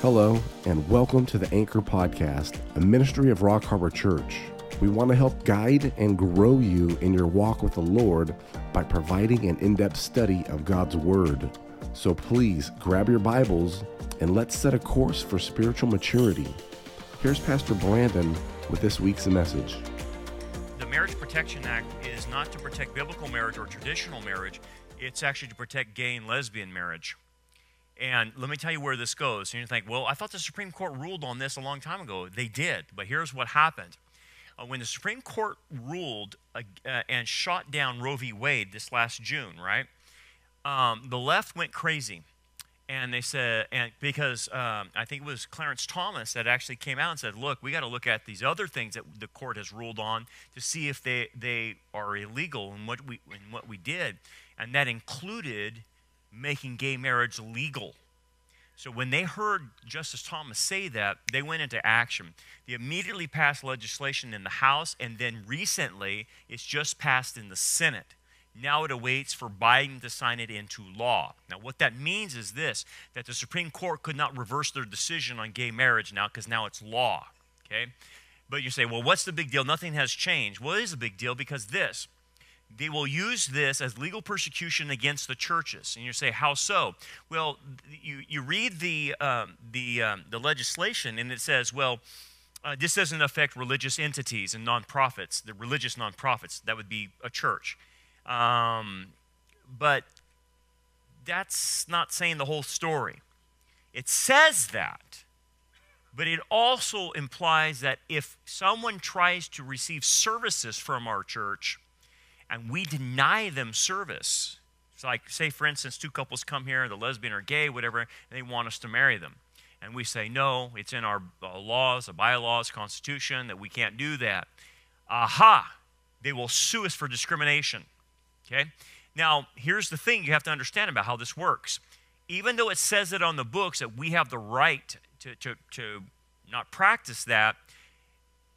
Hello, and welcome to the Anchor Podcast, a ministry of Rock Harbor Church. We want to help guide and grow you in your walk with the Lord by providing an in depth study of God's Word. So please grab your Bibles and let's set a course for spiritual maturity. Here's Pastor Brandon with this week's message. The Marriage Protection Act is not to protect biblical marriage or traditional marriage, it's actually to protect gay and lesbian marriage. And let me tell you where this goes. And you think, well, I thought the Supreme Court ruled on this a long time ago. They did, but here's what happened. Uh, when the Supreme Court ruled uh, uh, and shot down Roe v. Wade this last June, right? Um, the left went crazy. And they said, and because um, I think it was Clarence Thomas that actually came out and said, look, we got to look at these other things that the court has ruled on to see if they, they are illegal and what, we, in what we did. And that included making gay marriage legal. So when they heard Justice Thomas say that, they went into action. They immediately passed legislation in the House, and then recently it's just passed in the Senate. Now it awaits for Biden to sign it into law. Now, what that means is this that the Supreme Court could not reverse their decision on gay marriage now because now it's law. Okay? But you say, well, what's the big deal? Nothing has changed. Well, it is a big deal because this they will use this as legal persecution against the churches. And you say, how so? Well, you, you read the, um, the, um, the legislation, and it says, well, uh, this doesn't affect religious entities and nonprofits, the religious nonprofits. That would be a church. Um, but that's not saying the whole story. It says that, but it also implies that if someone tries to receive services from our church, and we deny them service. It's like, say, for instance, two couples come here, the lesbian or gay, whatever, and they want us to marry them. And we say, no, it's in our uh, laws, the bylaws, constitution, that we can't do that. Aha! They will sue us for discrimination. Okay? Now, here's the thing you have to understand about how this works. Even though it says it on the books that we have the right to, to, to not practice that,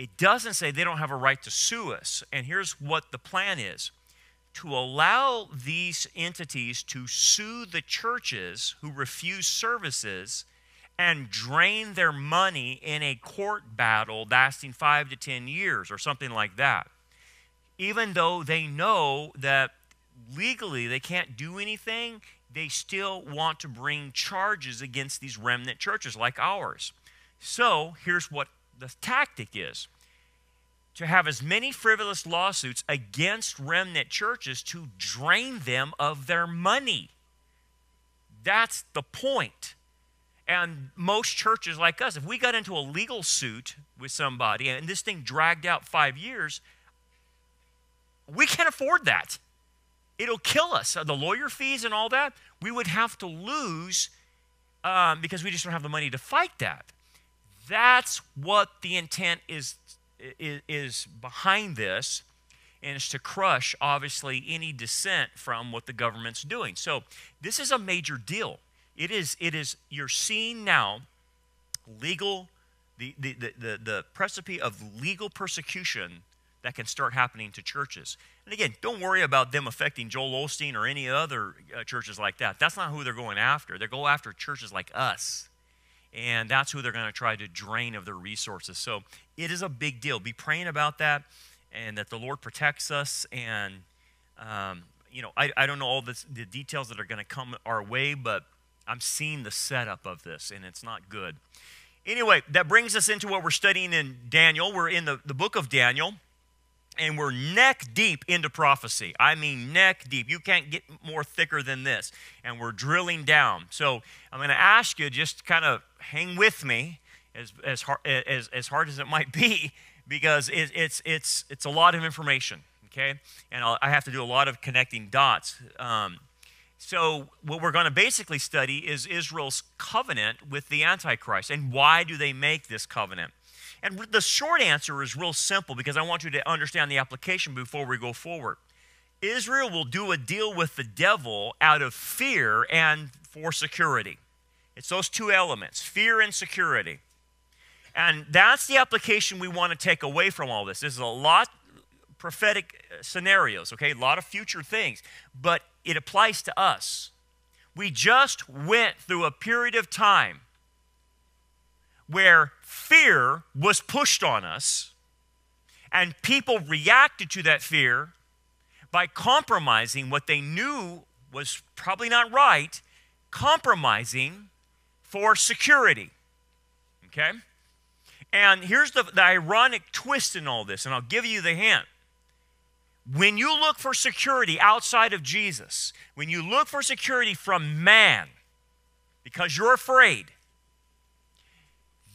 it doesn't say they don't have a right to sue us. And here's what the plan is to allow these entities to sue the churches who refuse services and drain their money in a court battle lasting five to ten years or something like that. Even though they know that legally they can't do anything, they still want to bring charges against these remnant churches like ours. So here's what the tactic is to have as many frivolous lawsuits against remnant churches to drain them of their money. That's the point. And most churches like us, if we got into a legal suit with somebody and this thing dragged out five years, we can't afford that. It'll kill us. The lawyer fees and all that, we would have to lose um, because we just don't have the money to fight that. That's what the intent is, is, is behind this, and it's to crush, obviously, any dissent from what the government's doing. So this is a major deal. It is, it is you're seeing now legal, the, the, the, the, the precipice of legal persecution that can start happening to churches. And again, don't worry about them affecting Joel Osteen or any other uh, churches like that. That's not who they're going after. They go after churches like us and that's who they're going to try to drain of their resources. So it is a big deal. Be praying about that and that the Lord protects us. And, um, you know, I, I don't know all this, the details that are going to come our way, but I'm seeing the setup of this, and it's not good. Anyway, that brings us into what we're studying in Daniel. We're in the, the book of Daniel and we're neck deep into prophecy. I mean, neck deep. You can't get more thicker than this. And we're drilling down. So I'm going to ask you just kind of hang with me as, as, hard, as, as hard as it might be, because it, it's, it's, it's a lot of information, okay? And I'll, i have to do a lot of connecting dots. Um, so, what we're going to basically study is Israel's covenant with the Antichrist. And why do they make this covenant? And the short answer is real simple because I want you to understand the application before we go forward. Israel will do a deal with the devil out of fear and for security. It's those two elements fear and security. And that's the application we want to take away from all this. This is a lot prophetic uh, scenarios, okay? A lot of future things, but it applies to us. We just went through a period of time where fear was pushed on us, and people reacted to that fear by compromising what they knew was probably not right, compromising for security. Okay? And here's the, the ironic twist in all this, and I'll give you the hint. When you look for security outside of Jesus, when you look for security from man, because you're afraid,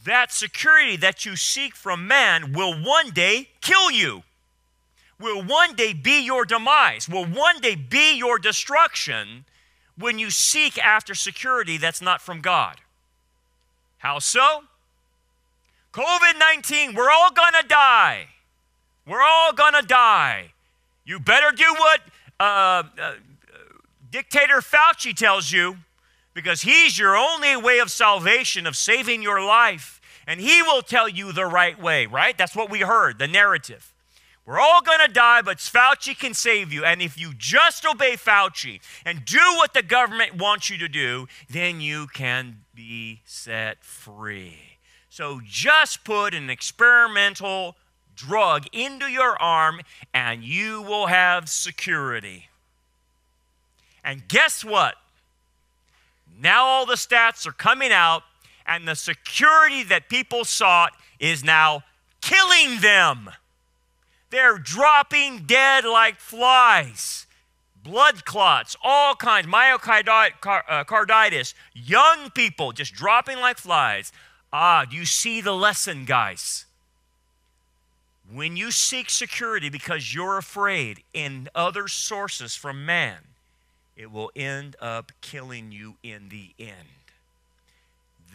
that security that you seek from man will one day kill you, will one day be your demise, will one day be your destruction when you seek after security that's not from God. How so? COVID 19, we're all gonna die. We're all gonna die. You better do what uh, uh, Dictator Fauci tells you because he's your only way of salvation, of saving your life. And he will tell you the right way, right? That's what we heard, the narrative. We're all going to die, but Fauci can save you. And if you just obey Fauci and do what the government wants you to do, then you can be set free. So just put an experimental drug into your arm and you will have security. And guess what? Now all the stats are coming out, and the security that people sought is now killing them. They're dropping dead like flies. Blood clots, all kinds, myocarditis, young people just dropping like flies. Ah, do you see the lesson, guys? When you seek security because you're afraid in other sources from man, it will end up killing you in the end.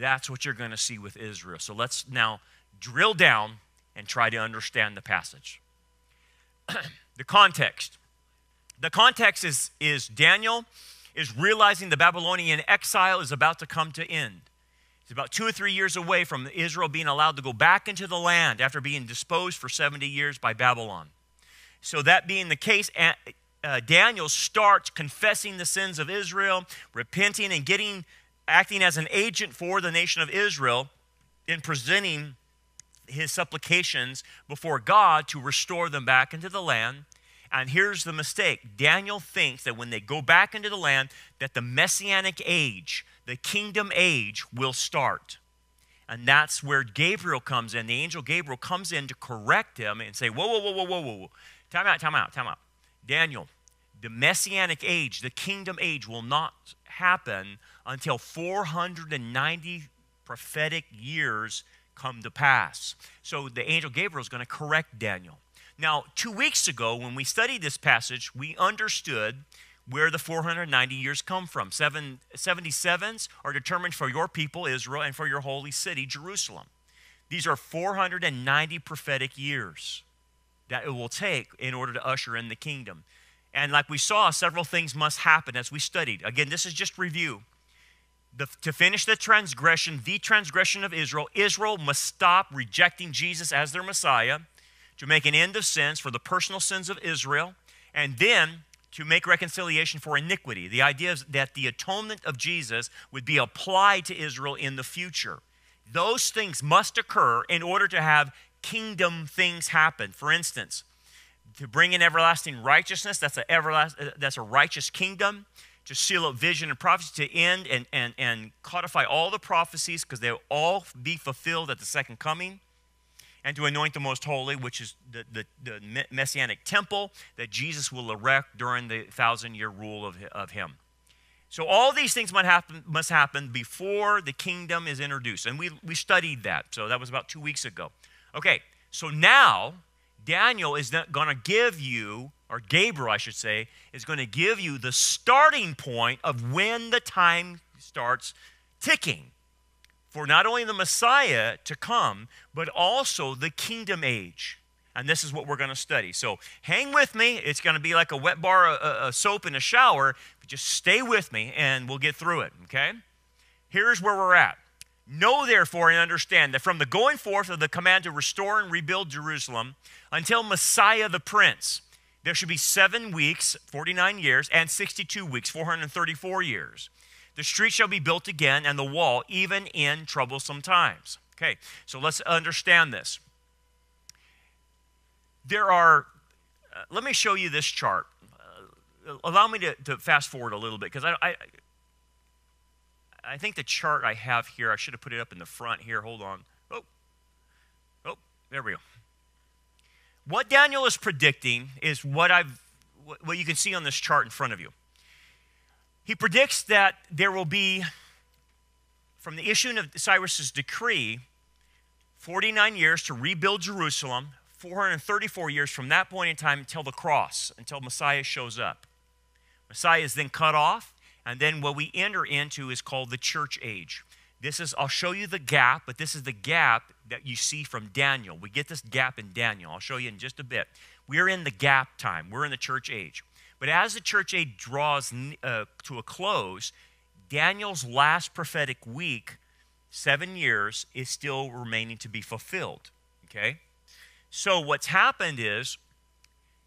That's what you're going to see with Israel. So let's now drill down and try to understand the passage. the context. The context is, is Daniel is realizing the Babylonian exile is about to come to end. It's about two or three years away from Israel being allowed to go back into the land after being disposed for 70 years by Babylon. So, that being the case, uh, Daniel starts confessing the sins of Israel, repenting, and getting acting as an agent for the nation of Israel in presenting his supplications before God to restore them back into the land. And here's the mistake. Daniel thinks that when they go back into the land that the messianic age, the kingdom age will start. And that's where Gabriel comes in. The angel Gabriel comes in to correct him and say, Whoa, whoa, whoa, whoa, whoa, whoa. Time out, time out, time out. Daniel, the messianic age, the kingdom age will not happen until 490 prophetic years come to pass. So the angel Gabriel is going to correct Daniel. Now, two weeks ago, when we studied this passage, we understood where the 490 years come from. Seven, 77s are determined for your people, Israel, and for your holy city, Jerusalem. These are 490 prophetic years that it will take in order to usher in the kingdom. And like we saw, several things must happen as we studied. Again, this is just review. The, to finish the transgression, the transgression of Israel, Israel must stop rejecting Jesus as their Messiah to make an end of sins for the personal sins of Israel, and then to make reconciliation for iniquity. The idea is that the atonement of Jesus would be applied to Israel in the future. Those things must occur in order to have kingdom things happen. For instance, to bring in everlasting righteousness, that's a, everlast, uh, that's a righteous kingdom. To seal up vision and prophecy, to end and, and, and codify all the prophecies because they'll all be fulfilled at the second coming and to anoint the most holy, which is the, the, the, messianic temple that Jesus will erect during the thousand year rule of, of him. So all these things must happen, must happen before the kingdom is introduced. And we, we studied that. So that was about two weeks ago. Okay, so now Daniel is going to give you, or Gabriel, I should say, is going to give you the starting point of when the time starts ticking for not only the Messiah to come, but also the kingdom age. And this is what we're going to study. So hang with me. It's going to be like a wet bar of soap in a shower. But just stay with me and we'll get through it, okay? Here's where we're at. Know therefore and understand that from the going forth of the command to restore and rebuild Jerusalem until Messiah the Prince, there should be seven weeks, 49 years, and 62 weeks, 434 years. The street shall be built again, and the wall, even in troublesome times. Okay, so let's understand this. There are, uh, let me show you this chart. Uh, allow me to, to, fast forward a little bit because I, I, I think the chart I have here, I should have put it up in the front here. Hold on. Oh, oh, there we go. What Daniel is predicting is what I've what you can see on this chart in front of you. He predicts that there will be from the issuing of Cyrus's decree 49 years to rebuild Jerusalem, 434 years from that point in time until the cross, until Messiah shows up. Messiah is then cut off, and then what we enter into is called the church age. This is, I'll show you the gap, but this is the gap that you see from Daniel. We get this gap in Daniel. I'll show you in just a bit. We're in the gap time, we're in the church age. But as the church age draws uh, to a close, Daniel's last prophetic week, seven years, is still remaining to be fulfilled. Okay? So what's happened is,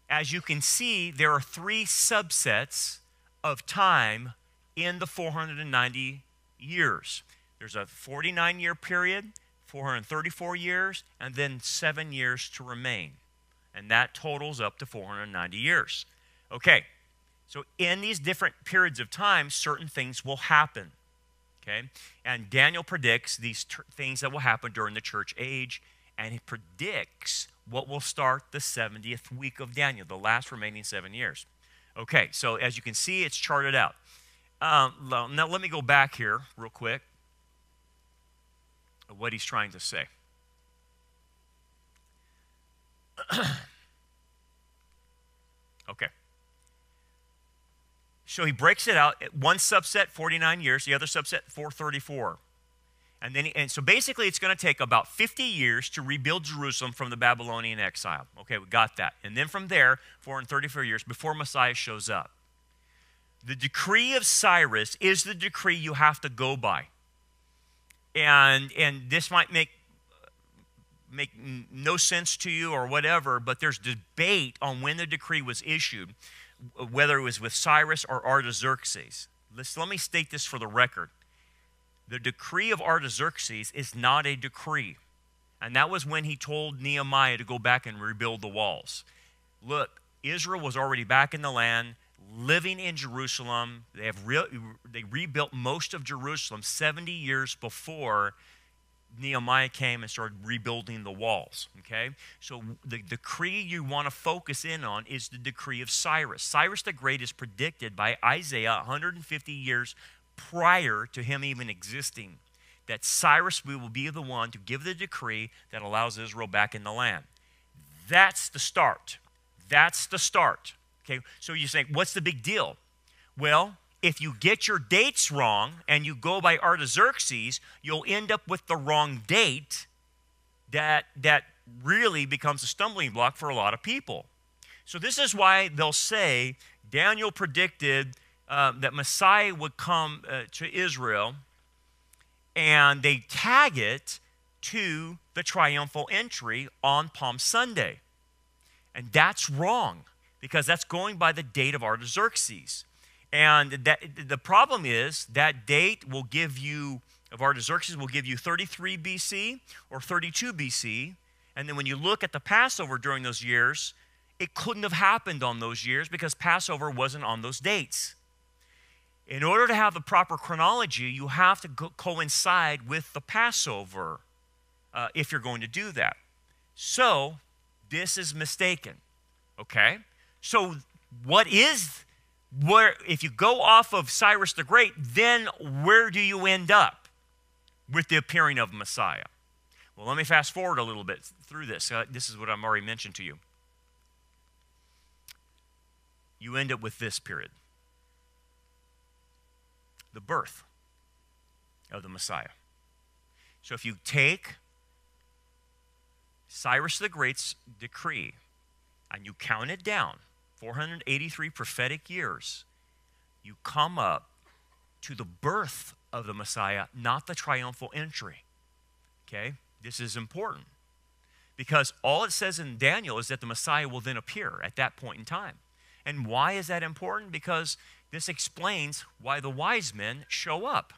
as you can see, there are three subsets of time in the 490 years. There's a 49 year period, 434 years, and then seven years to remain. And that totals up to 490 years. Okay, so in these different periods of time, certain things will happen. Okay, and Daniel predicts these ter- things that will happen during the church age, and he predicts what will start the 70th week of Daniel, the last remaining seven years. Okay, so as you can see, it's charted out. Um, now, let me go back here real quick what he's trying to say. okay. So he breaks it out. One subset, 49 years, the other subset, 434. And then, and so basically, it's going to take about 50 years to rebuild Jerusalem from the Babylonian exile. Okay, we got that. And then from there, 434 years before Messiah shows up. The decree of Cyrus is the decree you have to go by and and this might make make no sense to you or whatever, but there's debate on when the decree was issued, whether it was with Cyrus or Artaxerxes. Let's, let me state this for the record. The decree of Artaxerxes is not a decree. And that was when he told Nehemiah to go back and rebuild the walls. Look, Israel was already back in the land living in Jerusalem. They have re- they rebuilt most of Jerusalem 70 years before Nehemiah came and started rebuilding the walls. Okay? So the decree you want to focus in on is the decree of Cyrus. Cyrus the Great is predicted by Isaiah 150 years prior to him even existing. That Cyrus will be the one to give the decree that allows Israel back in the land. That's the start. That's the start. Okay, so you say, what's the big deal? Well, if you get your dates wrong and you go by Artaxerxes, you'll end up with the wrong date that, that really becomes a stumbling block for a lot of people. So, this is why they'll say Daniel predicted uh, that Messiah would come uh, to Israel, and they tag it to the triumphal entry on Palm Sunday. And that's wrong because that's going by the date of Artaxerxes. And that, the problem is that date will give you, of Artaxerxes, will give you 33 BC or 32 BC. And then when you look at the Passover during those years, it couldn't have happened on those years because Passover wasn't on those dates. In order to have the proper chronology, you have to co- coincide with the Passover uh, if you're going to do that. So, this is mistaken. Okay? So, what is where, if you go off of Cyrus the Great, then where do you end up with the appearing of Messiah? Well, let me fast forward a little bit through this. Uh, this is what I'm already mentioned to you. You end up with this period the birth of the Messiah. So if you take Cyrus the Great's decree and you count it down, 483 prophetic years, you come up to the birth of the Messiah, not the triumphal entry. Okay? This is important because all it says in Daniel is that the Messiah will then appear at that point in time. And why is that important? Because this explains why the wise men show up.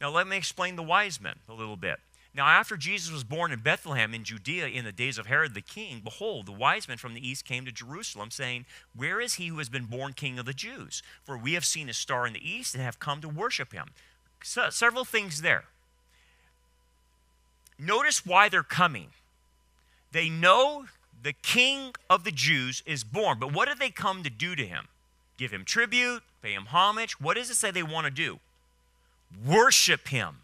Now, let me explain the wise men a little bit. Now, after Jesus was born in Bethlehem in Judea in the days of Herod the king, behold, the wise men from the east came to Jerusalem, saying, Where is he who has been born king of the Jews? For we have seen his star in the east and have come to worship him. So, several things there. Notice why they're coming. They know the king of the Jews is born, but what do they come to do to him? Give him tribute, pay him homage. What does it say they want to do? Worship him.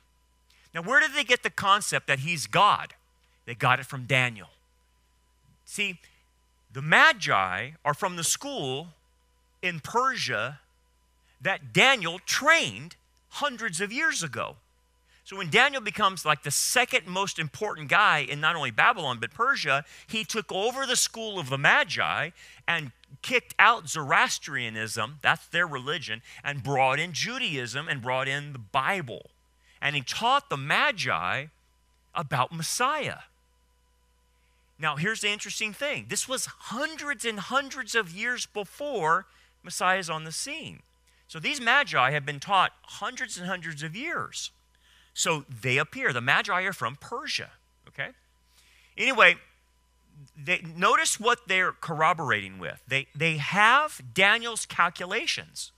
Now, where did they get the concept that he's God? They got it from Daniel. See, the Magi are from the school in Persia that Daniel trained hundreds of years ago. So when Daniel becomes like the second most important guy in not only Babylon but Persia, he took over the school of the Magi and kicked out Zoroastrianism, that's their religion, and brought in Judaism and brought in the Bible. And he taught the Magi about Messiah. Now, here's the interesting thing this was hundreds and hundreds of years before Messiah is on the scene. So these Magi have been taught hundreds and hundreds of years. So they appear. The Magi are from Persia, okay? Anyway, they, notice what they're corroborating with. They, they have Daniel's calculations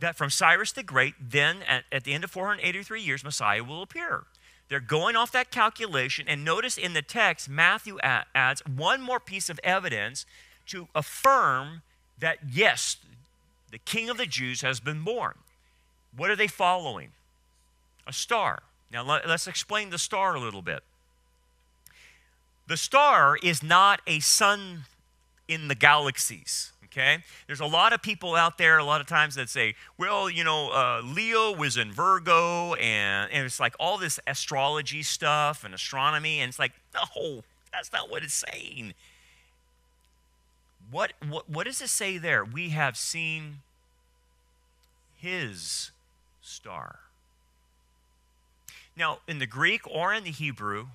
that from Cyrus the Great, then at, at the end of 483 years, Messiah will appear. They're going off that calculation, and notice in the text, Matthew adds one more piece of evidence to affirm that, yes, the King of the Jews has been born. What are they following? a star. Now, let, us explain the star a little bit. The star is not a sun in the galaxies, okay? There's a lot of people out there, a lot of times, that say, well, you know, uh, Leo was in Virgo, and, and it's like all this astrology stuff and astronomy, and it's like, no, that's not what it's saying. What, what, what does it say there? We have seen his star. Now, in the Greek or in the Hebrew,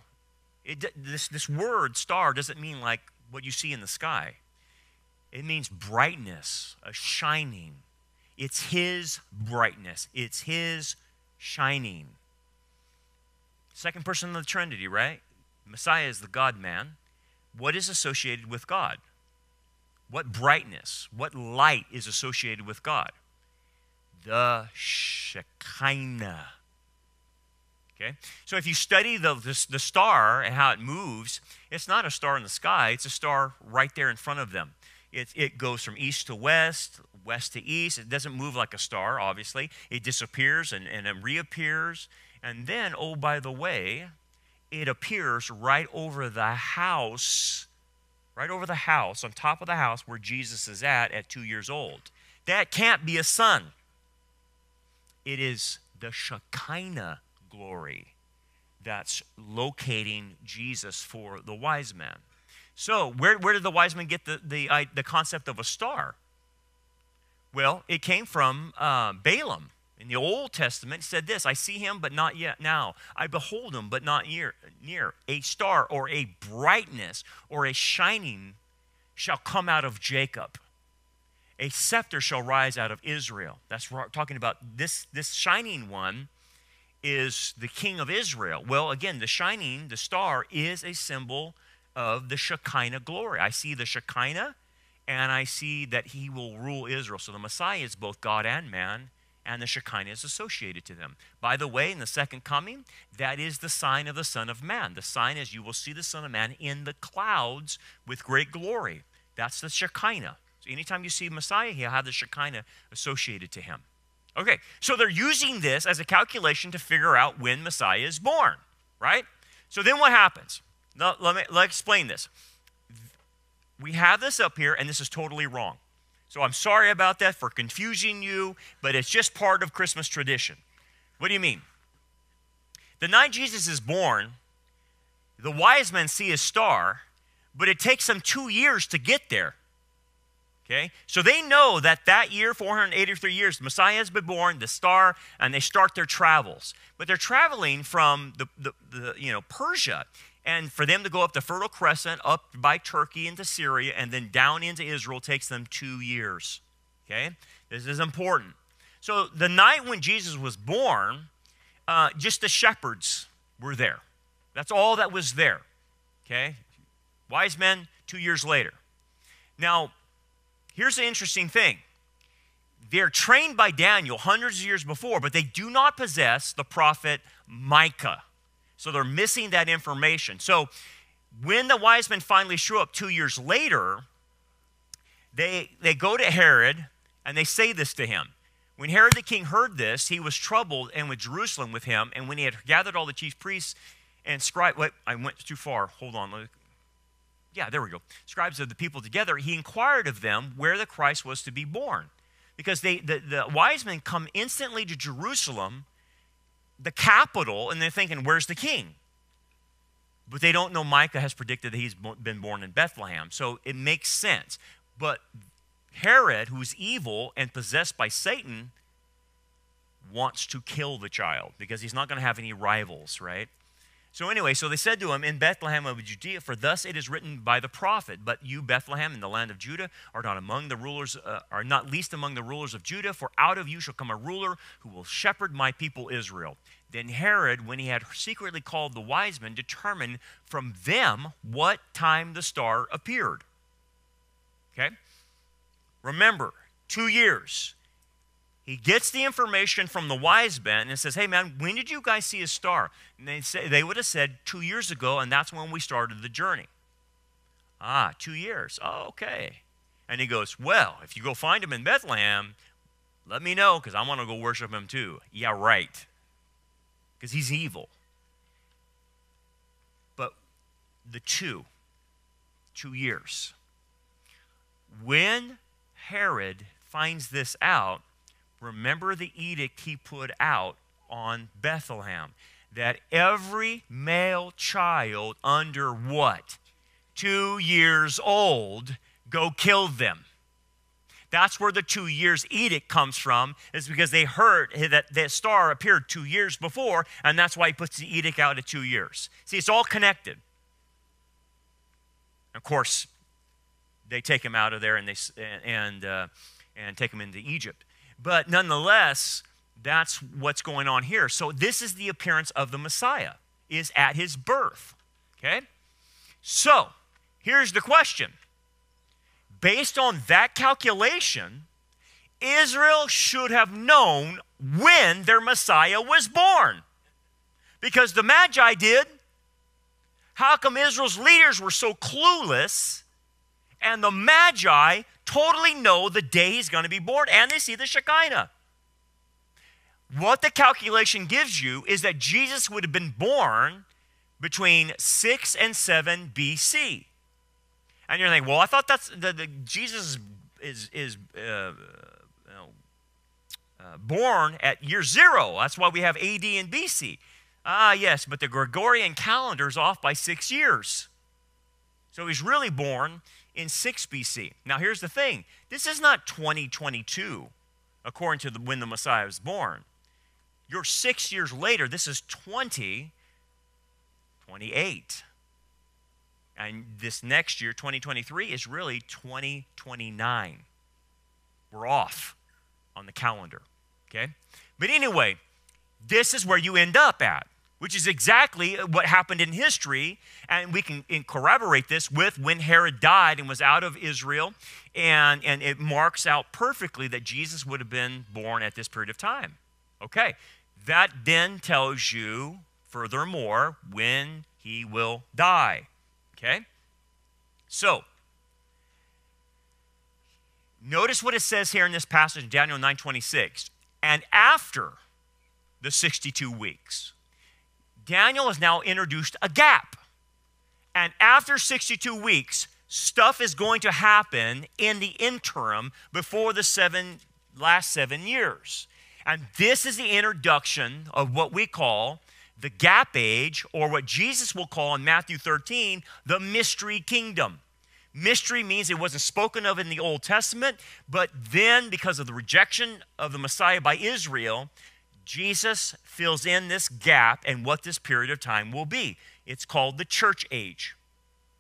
it, this, this word star doesn't mean like what you see in the sky. It means brightness, a shining. It's His brightness, it's His shining. Second person of the Trinity, right? Messiah is the God man. What is associated with God? What brightness, what light is associated with God? The Shekinah Okay? So if you study the, the, the, star and how it moves, it's not a star in the sky, it's a star right there in front of them. It, it goes from east to west, west to east. It doesn't move like a star, obviously. It disappears and, and it reappears. And then, oh, by the way, it appears right over the house, right over the house, on top of the house where Jesus is at at two years old. That can't be a sun. It is the Shekinah glory that's locating Jesus for the wise men. So, where, where did the wise men get the, the, the concept of a star? Well, it came from uh, Balaam. In the Old Testament, said this I see him, but not yet now. I behold him, but not near. near. A star or a brightness or a shining shall come out of Jacob. A scepter shall rise out of Israel. That's talking about this, this shining one is the king of Israel. Well, again, the shining, the star, is a symbol of the Shekinah glory. I see the Shekinah and I see that he will rule Israel. So the Messiah is both God and man, and the Shekinah is associated to them. By the way, in the second coming, that is the sign of the Son of Man. The sign is you will see the Son of Man in the clouds with great glory. That's the Shekinah. So anytime you see Messiah, he'll have the Shekinah associated to him. Okay, so they're using this as a calculation to figure out when Messiah is born, right? So then what happens? Now, let me let explain this. We have this up here, and this is totally wrong. So I'm sorry about that for confusing you, but it's just part of Christmas tradition. What do you mean? The night Jesus is born, the wise men see a star, but it takes them two years to get there. Okay? So they know that that year, 483 years, the Messiah has been born, the star, and they start their travels. But they're traveling from the, the, the, you know, Persia. And for them to go up the Fertile Crescent, up by Turkey into Syria, and then down into Israel takes them two years. Okay? This is important. So the night when Jesus was born, uh, just the shepherds were there. That's all that was there. Okay? Wise men, two years later. Now, here's the interesting thing they're trained by Daniel hundreds of years before, but they do not possess the prophet Micah. So they're missing that information. So when the wise men finally show up two years later, they, they go to Herod and they say this to him. When Herod the king heard this, he was troubled and with Jerusalem with him. And when he had gathered all the chief priests and scribes, wait, I went too far. Hold on. Yeah, there we go. Scribes of the people together, he inquired of them where the Christ was to be born. Because they, the, the wise men come instantly to Jerusalem, the capital, and they're thinking, where's the king? But they don't know Micah has predicted that he's been born in Bethlehem. So it makes sense. But Herod, who's evil and possessed by Satan, wants to kill the child because he's not going to have any rivals, right? So, anyway, so they said to him, In Bethlehem of Judea, for thus it is written by the prophet, But you, Bethlehem, in the land of Judah, are not among the rulers, uh, are not least among the rulers of Judah, for out of you shall come a ruler who will shepherd my people Israel. Then Herod, when he had secretly called the wise men, determined from them what time the star appeared. Okay? Remember, two years. He gets the information from the wise men and says, Hey, man, when did you guys see a star? And they, say, they would have said two years ago, and that's when we started the journey. Ah, two years. Oh, okay. And he goes, Well, if you go find him in Bethlehem, let me know because I want to go worship him too. Yeah, right. Because he's evil. But the two, two years. When Herod finds this out, remember the edict he put out on Bethlehem that every male child under what? Two years old, go kill them. That's where the two years edict comes from, is because they heard that that star appeared two years before, and that's why he puts the edict out at two years. See, it's all connected. Of course, they take him out of there and they and uh, and take him into Egypt. But nonetheless, that's what's going on here. So this is the appearance of the Messiah is at his birth. Okay? So, here's the question. Based on that calculation, Israel should have known when their Messiah was born. Because the Magi did. How come Israel's leaders were so clueless and the Magi totally know the day he's going to be born and they see the Shekinah. What the calculation gives you is that Jesus would have been born between 6 and 7 BC. And you're like, well, I thought that's the, the Jesus is, is uh, uh, born at year zero. That's why we have AD and BC. Ah, yes, but the Gregorian calendar is off by six years. So he's really born in 6 BC. Now, here's the thing this is not 2022, according to the, when the Messiah was born. You're six years later, this is 2028. And this next year, 2023, is really 2029. We're off on the calendar, okay? But anyway, this is where you end up at which is exactly what happened in history. And we can corroborate this with when Herod died and was out of Israel. And, and it marks out perfectly that Jesus would have been born at this period of time. Okay, that then tells you, furthermore, when he will die. Okay? So, notice what it says here in this passage in Daniel 9:26. And after the 62 weeks, Daniel has now introduced a gap. And after 62 weeks, stuff is going to happen in the interim before the seven last seven years. And this is the introduction of what we call the gap age, or what Jesus will call in Matthew 13 the mystery kingdom. Mystery means it wasn't spoken of in the Old Testament, but then because of the rejection of the Messiah by Israel, Jesus fills in this gap and what this period of time will be. It's called the church age.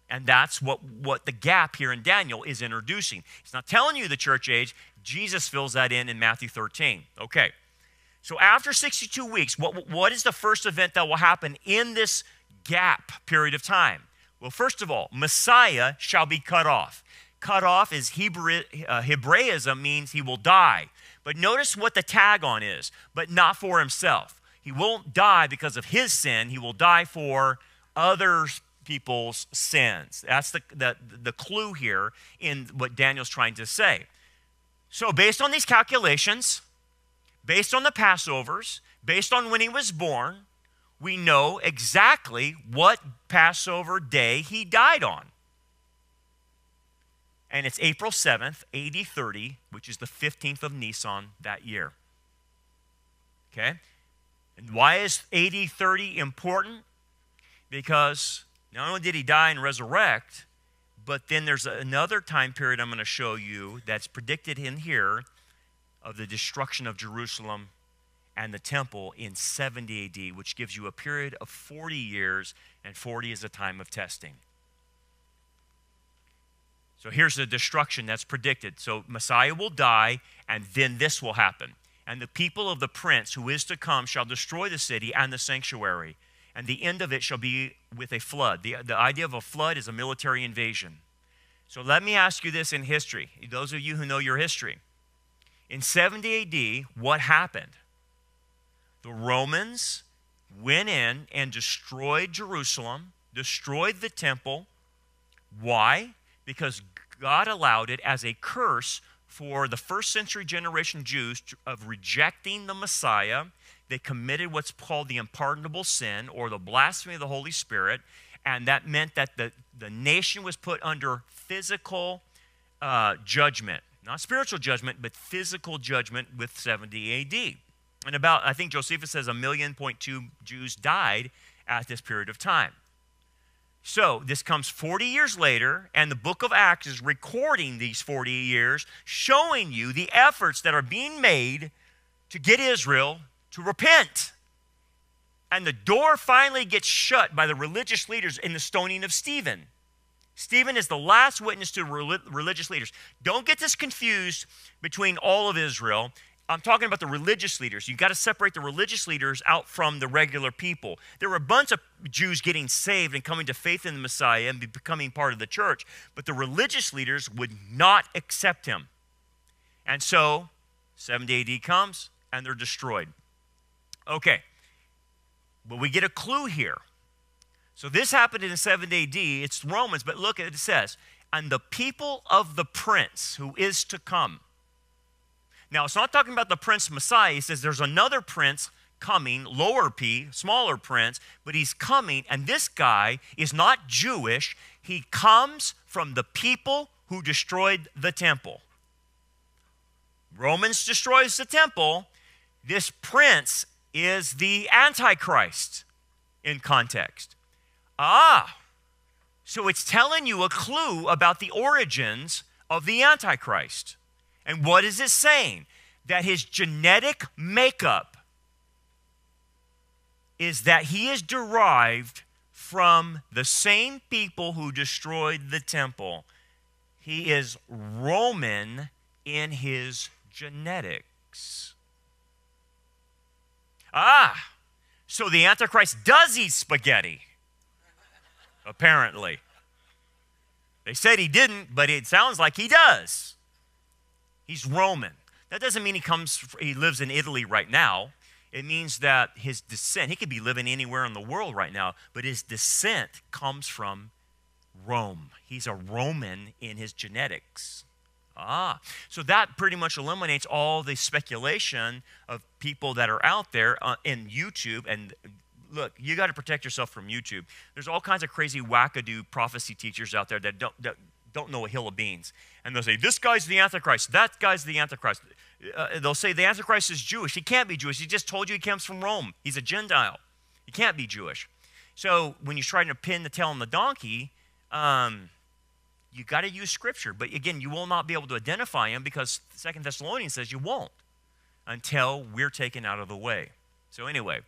And that's what, what the gap here in Daniel is introducing. It's not telling you the church age. Jesus fills that in in Matthew 13. Okay. So after 62 weeks, what, what is the first event that will happen in this gap period of time? Well, first of all, Messiah shall be cut off. Cut off is Hebrew, uh, Hebraism means he will die. But notice what the tag on is, but not for himself. He won't die because of his sin, he will die for other people's sins. That's the, the, the clue here in what Daniel's trying to say. So, based on these calculations, based on the Passovers, based on when he was born, we know exactly what Passover day he died on. And it's April 7th, AD 30, which is the 15th of Nisan that year. Okay? And why is AD 30 important? Because not only did he die and resurrect, but then there's another time period I'm going to show you that's predicted in here of the destruction of Jerusalem and the temple in 70 AD, which gives you a period of 40 years, and 40 is a time of testing. So here's the destruction that's predicted. So Messiah will die, and then this will happen. And the people of the prince who is to come shall destroy the city and the sanctuary, and the end of it shall be with a flood. The, the idea of a flood is a military invasion. So let me ask you this in history, those of you who know your history. In 70 AD, what happened? The Romans went in and destroyed Jerusalem, destroyed the temple. Why? Because God allowed it as a curse for the first century generation Jews of rejecting the Messiah. They committed what's called the unpardonable sin or the blasphemy of the Holy Spirit. And that meant that the, the nation was put under physical uh, judgment. Not spiritual judgment, but physical judgment with 70 AD. And about, I think Josephus says a million point two Jews died at this period of time. So this comes 40 years later, and the book of Acts is recording these 40 years, showing you the efforts that are being made to get Israel to repent. And the door finally gets shut by the religious leaders in the stoning of Stephen. Stephen is the last witness to religious leaders. Don't get this confused between all of Israel I'm talking about the religious leaders. You've got to separate the religious leaders out from the regular people. There were a bunch of Jews getting saved and coming to faith in the Messiah and becoming part of the church, but the religious leaders would not accept him. And so 70 AD comes and they're destroyed. Okay, but we get a clue here. So this happened in 70 AD. It's Romans, but look, it says, and the people of the prince who is to come now, it's not talking about the prince Messiah. He says there's another prince coming, lower p, smaller prince, but he's coming, and this guy is not Jewish. He comes from the people who destroyed the temple. Romans destroys the temple. This prince is the Antichrist in context. Ah, so it's telling you a clue about the origins of the Antichrist. And what is it saying? That his genetic makeup is that he is derived from the same people who destroyed the temple. He is Roman in his genetics. Ah, so the Antichrist does eat spaghetti, apparently. They said he didn't, but it sounds like he does. He's Roman. That doesn't mean he comes he lives in Italy right now. It means that his descent, he could be living anywhere in the world right now, but his descent comes from Rome. He's a Roman in his genetics. Ah, so that pretty much eliminates all the speculation of people that are out there uh, in YouTube. And look, you got to protect yourself from YouTube. There's all kinds of crazy wackadoo prophecy teachers out there that don't, that don't know a hill of beans. And they'll say, This guy's the Antichrist. That guy's the Antichrist. Uh, they'll say, The Antichrist is Jewish. He can't be Jewish. He just told you he comes from Rome. He's a Gentile. He can't be Jewish. So when you're trying to pin the tail on the donkey, um, you got to use scripture. But again, you will not be able to identify him because Second Thessalonians says you won't until we're taken out of the way. So anyway,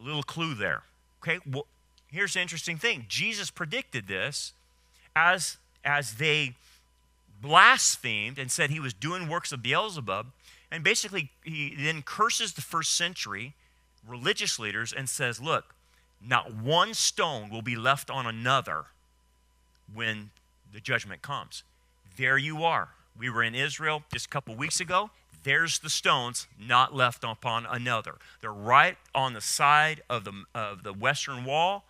a little clue there. Okay, well, here's the interesting thing. Jesus predicted this as as they blasphemed and said he was doing works of Beelzebub. And basically, he then curses the first century religious leaders and says, Look, Not one stone will be left on another when the judgment comes. There you are. We were in Israel just a couple weeks ago. There's the stones not left upon another. They're right on the side of the, of the western wall,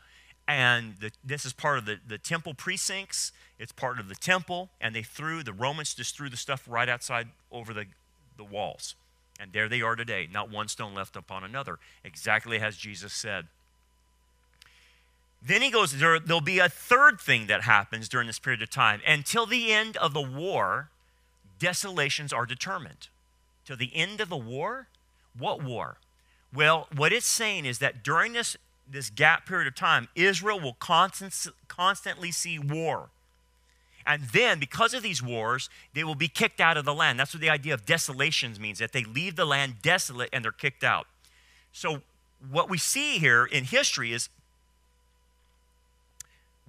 and the, this is part of the, the temple precincts. It's part of the temple, and they threw, the Romans just threw the stuff right outside over the, the walls. And there they are today, not one stone left upon another, exactly as Jesus said. Then he goes, there, will be a third thing that happens during this period of time. Until the end of the war, desolations are determined. Till the end of the war? What war? Well, what it's saying is that during this, this gap period of time, Israel will constant, constantly see war. And then, because of these wars, they will be kicked out of the land. That's what the idea of desolations means, that they leave the land desolate and they're kicked out. So, what we see here in history is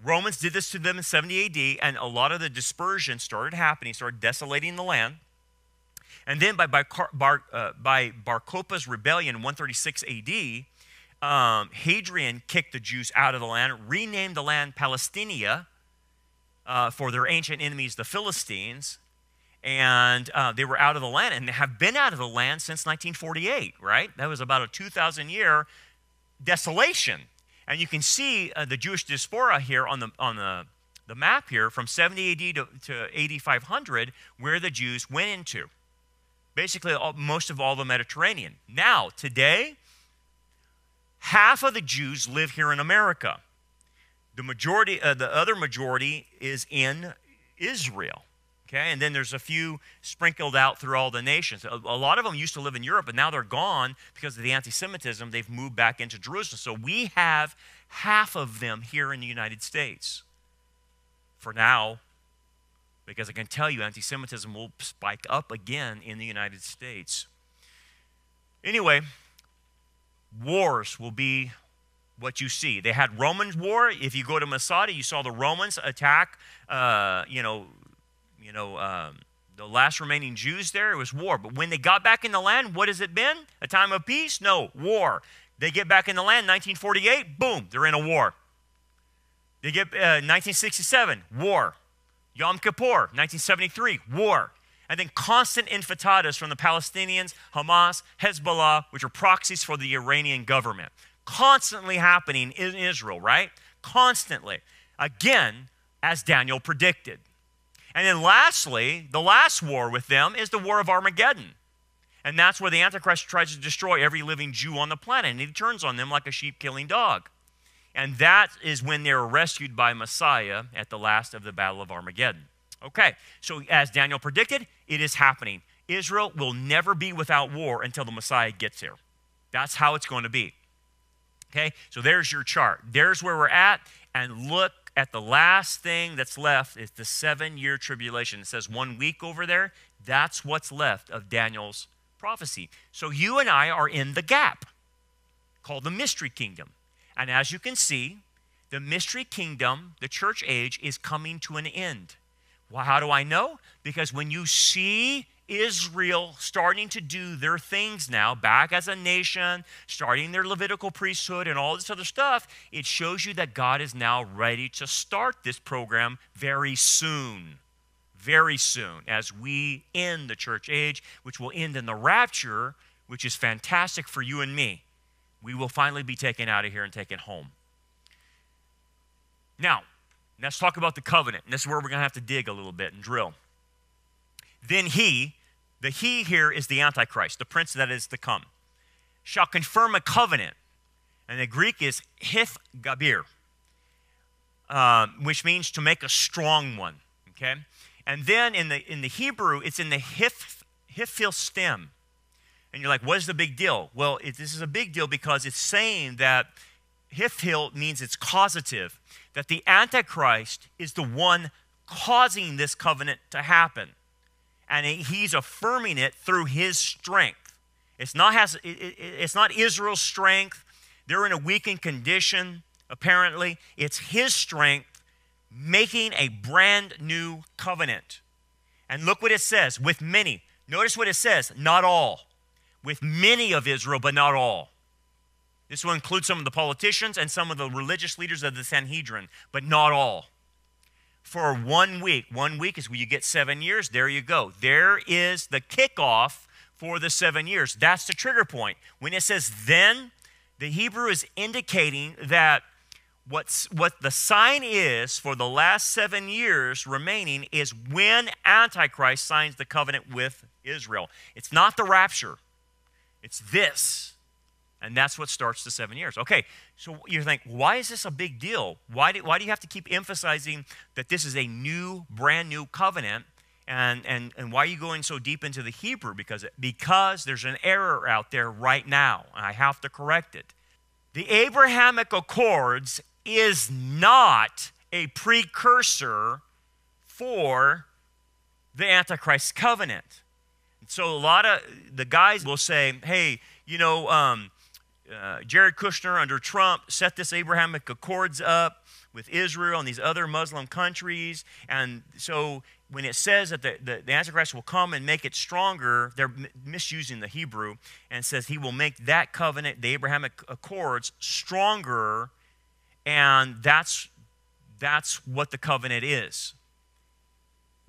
Romans did this to them in 70 AD, and a lot of the dispersion started happening, started desolating the land. And then by, Bar, uh, by Bar Kokhba's rebellion in 136 AD, um, Hadrian kicked the Jews out of the land, renamed the land Palestinia uh, for their ancient enemies, the Philistines, and uh, they were out of the land and have been out of the land since 1948, right? That was about a 2,000 year desolation. And you can see uh, the Jewish diaspora here on the, on the, the map here from 70 AD to, to 8500, where the Jews went into. Basically, all, most of all the Mediterranean. Now, today, half of the Jews live here in America. The majority, uh, the other majority is in Israel. Okay, and then there's a few sprinkled out through all the nations. A, a, lot of them used to live in Europe, but now they're gone because of the anti Semitism. They've moved back into Jerusalem. So we have half of them here in the United States for now, because I can tell you anti Semitism will spike up again in the United States. Anyway, wars will be what you see. They had Roman war. If you go to Masada, you saw the Romans attack, uh, you know, you know, um, the last remaining Jews there. It was war. But when they got back in the land, what has it been? A time of peace? No, war. They get back in the land, 1948, boom, they're in a war. They get uh, 1967, war. Yom Kippur, 1973, war. And then constant intifada's from the Palestinians, Hamas, Hezbollah, which are proxies for the Iranian government. Constantly happening in Israel, right? Constantly. Again, as Daniel predicted. And then lastly, the last war with them is the war of Armageddon. And that's where the Antichrist tries to destroy every living Jew on the planet. And he turns on them like a sheep killing dog. And that is when they're rescued by Messiah at the last of the Battle of Armageddon. Okay, so as Daniel predicted, it is happening. Israel will never be without war until the Messiah gets here. That's how it's going to be. Okay, so there's your chart. There's where we're at. And look at the last thing that's left is the seven year tribulation. It says one week over there. That's what's left of Daniel's prophecy. So you and I are in the gap called the mystery kingdom. And as you can see, the mystery kingdom, the church age, is coming to an end. Well, how do I know? Because when you see Israel starting to do their things now, back as a nation, starting their Levitical priesthood and all this other stuff, it shows you that God is now ready to start this program very soon. Very soon, as we end the church age, which will end in the rapture, which is fantastic for you and me. We will finally be taken out of here and taken home. Now, let's talk about the covenant. And this is where we're going to have to dig a little bit and drill. Then he, the he here is the Antichrist, the prince that is to come, shall confirm a covenant. And the Greek is hith gabir, uh, which means to make a strong one. Okay? And then in the, in the Hebrew, it's in the hith, hifil stem. And you're like, what is the big deal? Well, it, this is a big deal because it's saying that hifil means it's causative, that the Antichrist is the one causing this covenant to happen and he's affirming it through his strength. It's not, has, it's not Israel's strength. They're in a weakened condition, apparently. It's his strength making a brand new covenant. And look what it says with many. Notice what it says not all. With many of Israel, but not all. This will include some of the politicians and some of the religious leaders of the Sanhedrin, but not all. For one week, one week is where you get seven years. There you go. There is the kickoff for the seven years. That's the trigger point. When it says then, the Hebrew is indicating that what's, what the sign is for the last seven years remaining is when Antichrist signs the covenant with Israel. It's not the rapture, it's this. And that's what starts the seven years. Okay, so you think, why is this a big deal? Why do, why do you have to keep emphasizing that this is a new, brand new covenant? And, and, and why are you going so deep into the Hebrew? Because, because there's an error out there right now, and I have to correct it. The Abrahamic Accords is not a precursor for the Antichrist covenant. So a lot of the guys will say, hey, you know, um, uh, Jared Kushner under Trump set this Abrahamic Accords up with Israel and these other Muslim countries. And so when it says that the, the, the, Antichrist will come and make it stronger, they're misusing the Hebrew and says he will make that covenant, the Abrahamic Accords, stronger and that's, that's what the covenant is.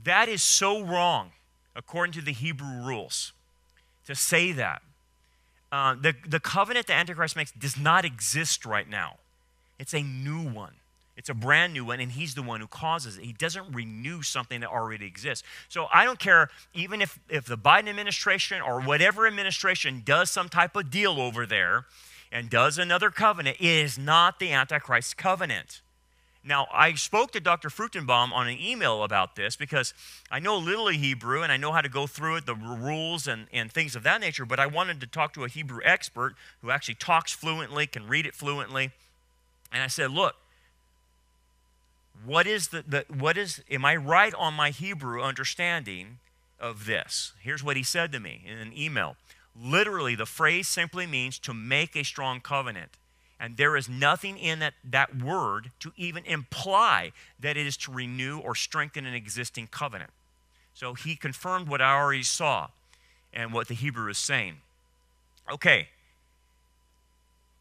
That is so wrong, according to the Hebrew rules, to say that. Uh, the, the covenant the Antichrist makes does not exist right now. It's a new one. It's a brand new one, and he's the one who causes it. He doesn't renew something that already exists. So I don't care, even if, if the Biden administration or whatever administration does some type of deal over there, and does another covenant, it is not the Antichrist covenant. Now, I spoke to Dr. Fruchtenbaum on an email about this because I know a little Hebrew and I know how to go through it, the rules and, and things of that nature, but I wanted to talk to a Hebrew expert who actually talks fluently, can read it fluently. And I said, Look, what is the, the what is am I right on my Hebrew understanding of this? Here's what he said to me in an email. Literally, the phrase simply means to make a strong covenant. And there is nothing in that, that word to even imply that it is to renew or strengthen an existing covenant. So he confirmed what I already saw and what the Hebrew is saying. Okay.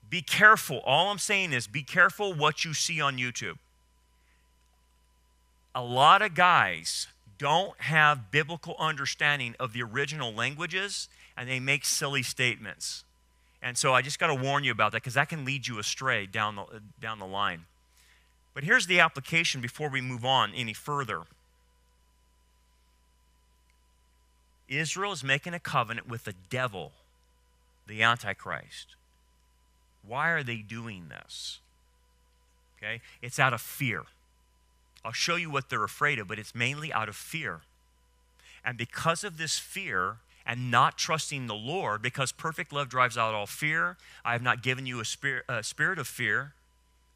Be careful. All I'm saying is be careful what you see on YouTube. A lot of guys don't have biblical understanding of the original languages and they make silly statements. And so I just got to warn you about that because that can lead you astray down the, down the line. But here's the application before we move on any further Israel is making a covenant with the devil, the Antichrist. Why are they doing this? Okay? It's out of fear. I'll show you what they're afraid of, but it's mainly out of fear. And because of this fear, and not trusting the Lord because perfect love drives out all fear. I have not given you a spirit, a spirit of fear,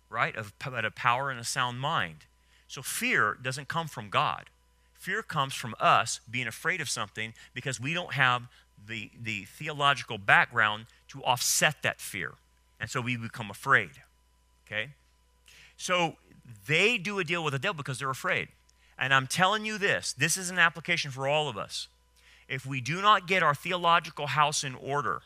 right? Of, but a power and a sound mind. So fear doesn't come from God. Fear comes from us being afraid of something because we don't have the, the theological background to offset that fear. And so we become afraid. Okay? So they do a deal with the devil because they're afraid. And I'm telling you this this is an application for all of us if we do not get our theological house in order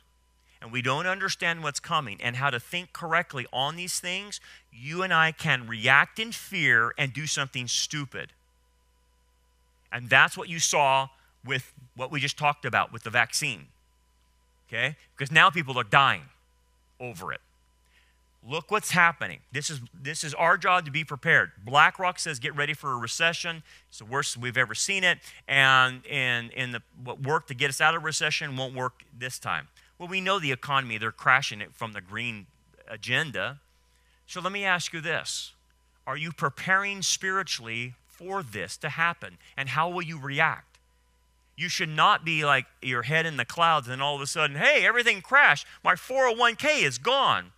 and we don't understand what's coming and how to think correctly on these things, you and I can react in fear and do something stupid. And that's what you saw with what we just talked about with the vaccine. Okay? Because now people are dying over it. Look what's happening. This is, this is our job to be prepared. BlackRock says get ready for a recession. It's the worst we've ever seen it. And, and, and the, what worked to get us out of recession won't work this time. Well, we know the economy, they're crashing it from the green agenda. So let me ask you this Are you preparing spiritually for this to happen? And how will you react? You should not be like your head in the clouds and all of a sudden, hey, everything crashed. My 401k is gone.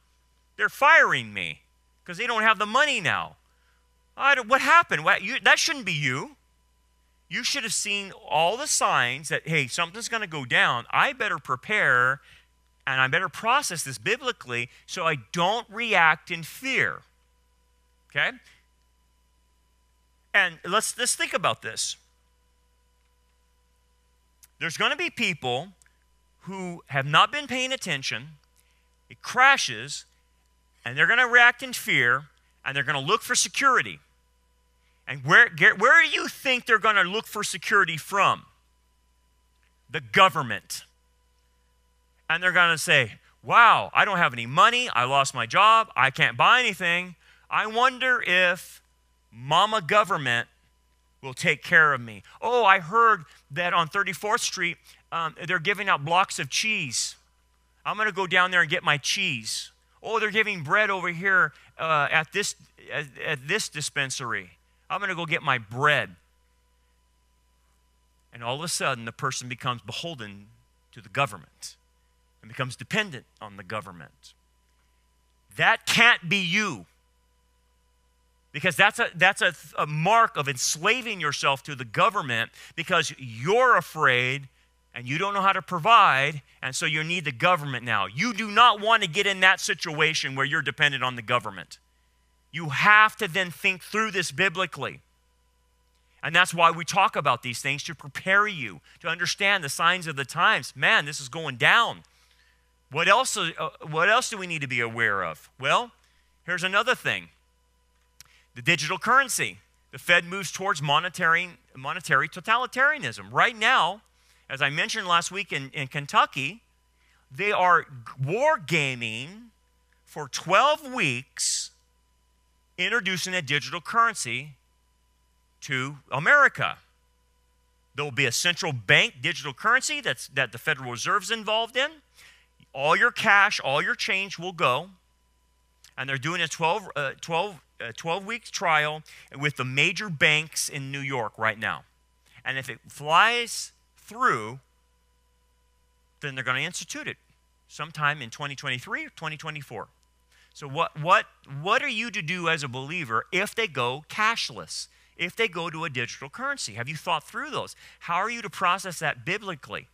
They're firing me because they don't have the money now. what happened? What, you, that shouldn't be you. You should have seen all the signs that, hey, something's going to go down. I better prepare and I better process this biblically so I don't react in fear. Okay? And let's, let's think about this. There's going to be people who have not been paying attention it crashes, and they're going to react in fear, and they're going to look for security. And where, where do you think they're going to look for security from? The government. And they're going to say, Wow, I don't have any money. I lost my job. I can't buy anything. I wonder if mama government will take care of me. Oh, I heard that on 34th Street, um, they're giving out blocks of cheese. I'm going to go down there and get my cheese. Oh, they're giving bread over here uh, at, this, at, at this dispensary. I'm going to go get my bread. And all of a sudden, the person becomes beholden to the government and becomes dependent on the government. That can't be you. Because that's a, that's a, a mark of enslaving yourself to the government because you're afraid and you don't know how to provide, and so you need the government now. You do not want to get in that situation where you're dependent on the government. You have to then think through this biblically. And that's why we talk about these things to prepare you to understand the signs of the times. Man, this is going down. What else, uh, what else do we need to be aware of? Well, here's another thing the digital currency. The Fed moves towards monetary, monetary totalitarianism. Right now, as I mentioned last week in, in Kentucky, they are war gaming for 12 weeks introducing a digital currency to America. There will be a central bank digital currency that's, that the Federal Reserve is involved in. All your cash, all your change will go. And they're doing a 12, uh, 12, uh, 12 week trial with the major banks in New York right now. And if it flies through, then they're going to institute it sometime in 2023 or 2024. So, what, what, what are you to do as a believer if they go cashless, if they go to a digital currency? Have you thought through those? How are you to process that biblically?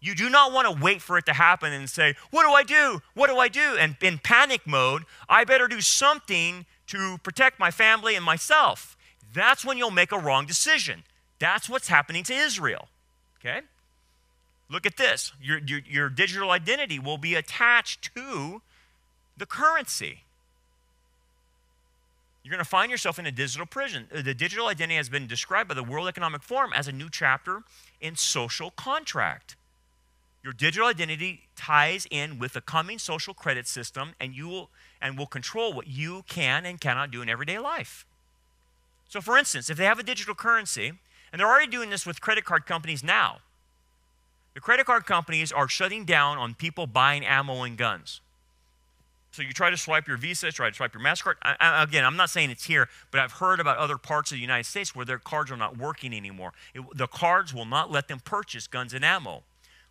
You do not want to wait for it to happen and say, What do I do? What do I do? And in panic mode, I better do something to protect my family and myself. That's when you'll make a wrong decision. That's what's happening to Israel. Okay? Look at this. Your, your, your digital identity will be attached to the currency. You're going to find yourself in a digital prison. Uh, the digital identity has been described by the World Economic Forum as a new chapter in social contract. Your digital identity ties in with the coming social credit system and you will and will control what you can and cannot do in everyday life. So for instance, if they have a digital currency, and they're already doing this with credit card companies now. The credit card companies are shutting down on people buying ammo and guns. So you try to swipe your Visa, try to swipe your MasterCard. I, I, again, I'm not saying it's here, but I've heard about other parts of the United States where their cards are not working anymore. It, the cards will not let them purchase guns and ammo.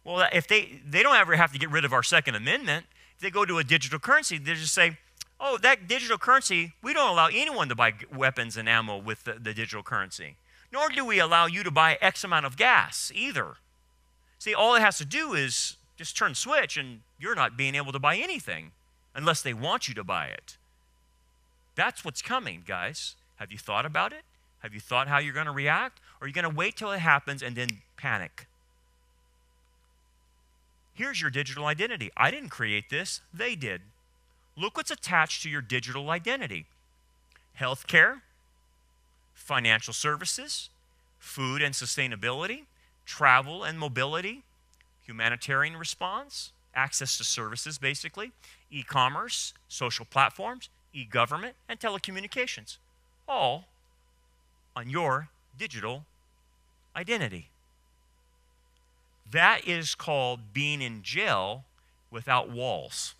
Well, if they, they don't ever have to get rid of our Second Amendment, if they go to a digital currency, they just say, oh, that digital currency, we don't allow anyone to buy weapons and ammo with the, the digital currency nor do we allow you to buy X amount of gas either. See, all it has to do is just turn switch and you're not being able to buy anything unless they want you to buy it. That's what's coming, guys. Have you thought about it? Have you thought how you're going to react? Or are you going to wait till it happens and then panic? Here's your digital identity. I didn't create this, they did. Look what's attached to your digital identity healthcare, financial services, food and sustainability, travel and mobility, humanitarian response, access to services, basically, e commerce, social platforms, e government, and telecommunications. All on your digital identity. That is called being in jail without walls.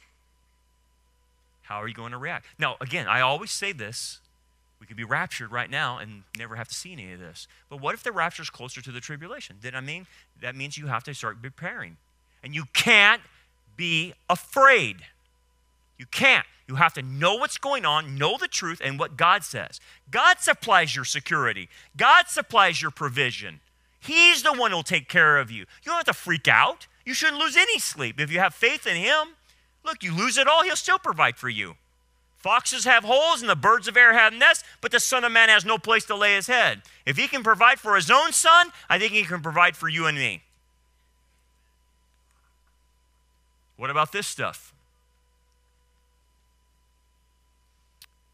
How are you going to react? Now, again, I always say this we could be raptured right now and never have to see any of this. But what if the rapture is closer to the tribulation? Then I mean that means you have to start preparing. And you can't be afraid. You can't. You have to know what's going on, know the truth, and what God says. God supplies your security, God supplies your provision. He's the one who'll take care of you. You don't have to freak out. You shouldn't lose any sleep. If you have faith in Him, look, you lose it all, He'll still provide for you. Foxes have holes and the birds of air have nests, but the Son of Man has no place to lay his head. If he can provide for his own son, I think he can provide for you and me. What about this stuff?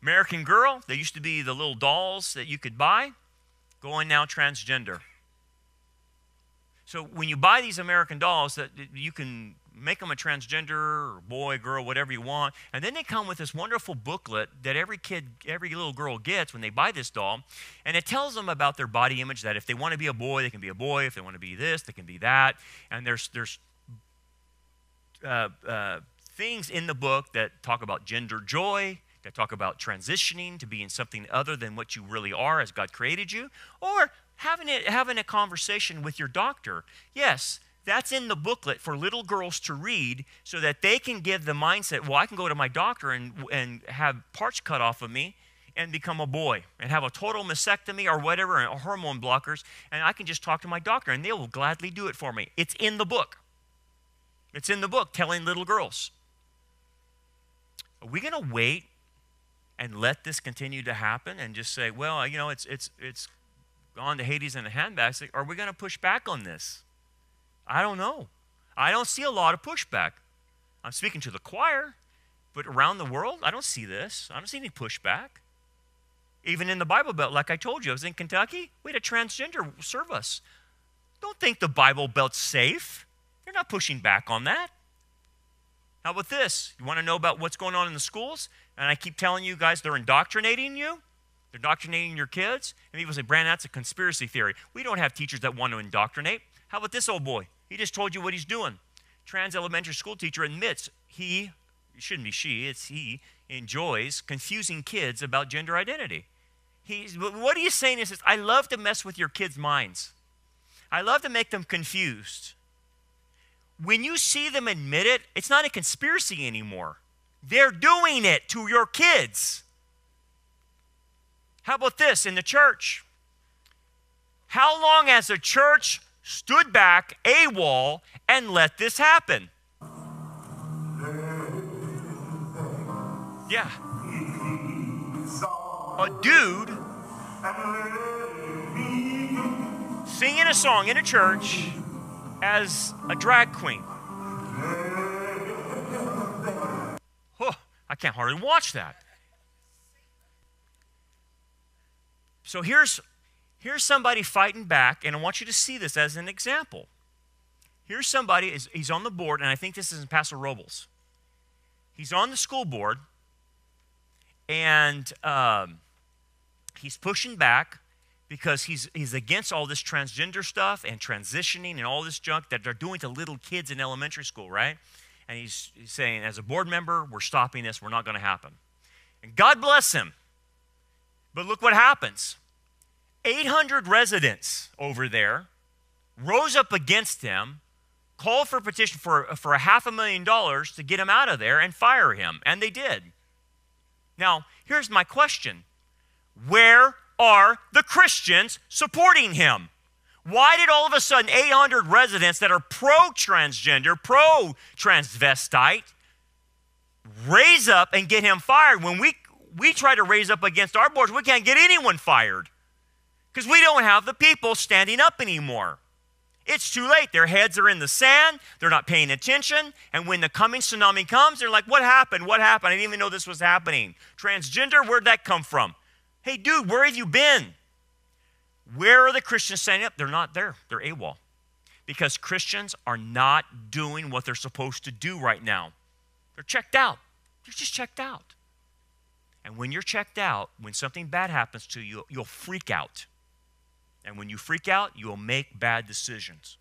American Girl, they used to be the little dolls that you could buy, going now transgender. So when you buy these American dolls that you can make them a transgender or boy, girl, whatever you want, and then they come with this wonderful booklet that every kid, every little girl gets when they buy this doll, and it tells them about their body image. That if they want to be a boy, they can be a boy. If they want to be this, they can be that. And there's there's uh, uh, things in the book that talk about gender joy, that talk about transitioning to being something other than what you really are as God created you, or having, it, having a conversation with your doctor. Yes, that's in the booklet for little girls to read so that they can give the mindset well, I can go to my doctor and, and have parts cut off of me and become a boy and have a total mastectomy or whatever, or hormone blockers, and I can just talk to my doctor and they will gladly do it for me. It's in the book. It's in the book telling little girls. Are we going to wait and let this continue to happen and just say, well, you know, it's, it's, it's gone to Hades in a handbasket? Are we going to push back on this? I don't know. I don't see a lot of pushback. I'm speaking to the choir, but around the world, I don't see this. I don't see any pushback. Even in the Bible Belt, like I told you, I was in Kentucky. We had a transgender serve us. Don't think the Bible Belt's safe. They're not pushing back on that. How about this? You want to know about what's going on in the schools? And I keep telling you guys they're indoctrinating you. They're indoctrinating your kids. And people say, Brand, that's a conspiracy theory. We don't have teachers that want to indoctrinate. How about this old boy? He just told you what he's doing. Trans elementary school teacher admits he, it shouldn't be she, it's he, enjoys confusing kids about gender identity. He's, what he's saying is, I love to mess with your kids' minds. I love to make them confused. When you see them admit it, it's not a conspiracy anymore. They're doing it to your kids. How about this in the church? How long has the church stood back a wall, and let this happen. Yeah. A dude singing a song in a church as a drag queen. Oh, I can't hardly watch that. So here's Here's somebody fighting back, and I want you to see this as an example. Here's somebody, he's on the board, and I think this is in Paso Robles. He's on the school board, and um, he's pushing back because he's, he's against all this transgender stuff and transitioning and all this junk that they're doing to little kids in elementary school, right? And he's, he's saying, as a board member, we're stopping this, we're not going to happen. And God bless him. But look what happens 800 residents over there rose up against him, called for a petition for, for a half a million dollars to get him out of there and fire him. And they did. Now, here's my question Where are the Christians supporting him? Why did all of a sudden 800 residents that are pro transgender, pro transvestite, raise up and get him fired? When we, we try to raise up against our boards, we can't get anyone fired because we don't have the people standing up anymore. It's too late. Their heads are in the sand. They're not paying attention. And when the coming tsunami comes, they're like, What happened? What happened? I didn't even know this was happening. Transgender, where'd that come from? Hey, dude, where have you been? Where are the Christians standing up? They're not there. They're AWOL. Because Christians are not doing what they're supposed to do right now. They're checked out. They're just checked out. And when you're checked out, when something bad happens to you, you'll freak out. And when you freak out, you will make bad decisions.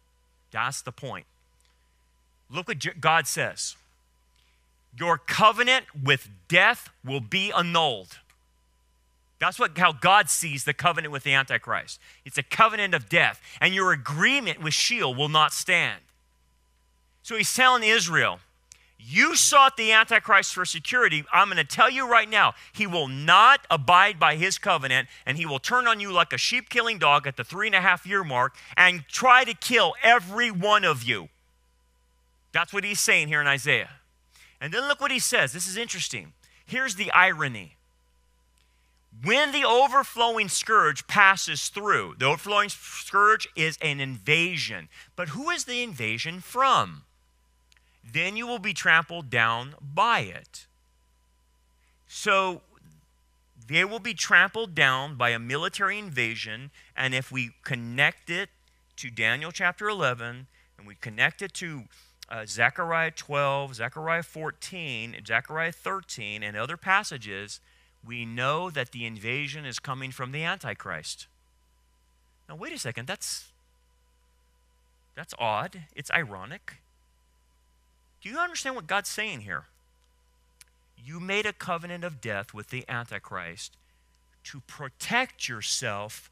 That's the point. Look what God says Your covenant with death will be annulled. That's what, how God sees the covenant with the Antichrist. It's a covenant of death, and your agreement with Sheol will not stand. So he's telling Israel, you sought the Antichrist for security. I'm going to tell you right now, he will not abide by his covenant, and he will turn on you like a sheep killing dog at the three and a half year mark and try to kill every one of you. That's what he's saying here in Isaiah. And then look what he says. This is interesting. Here's the irony. When the overflowing scourge passes through, the overflowing scourge is an invasion. But who is the invasion from? Then you will be trampled down by it. So they will be trampled down by a military invasion. And if we connect it to Daniel chapter 11 and we connect it to uh, Zechariah 12, Zechariah 14, Zechariah 13, and other passages, we know that the invasion is coming from the Antichrist. Now, wait a second. That's, that's odd. It's ironic. Do you understand what God's saying here? You made a covenant of death with the Antichrist to protect yourself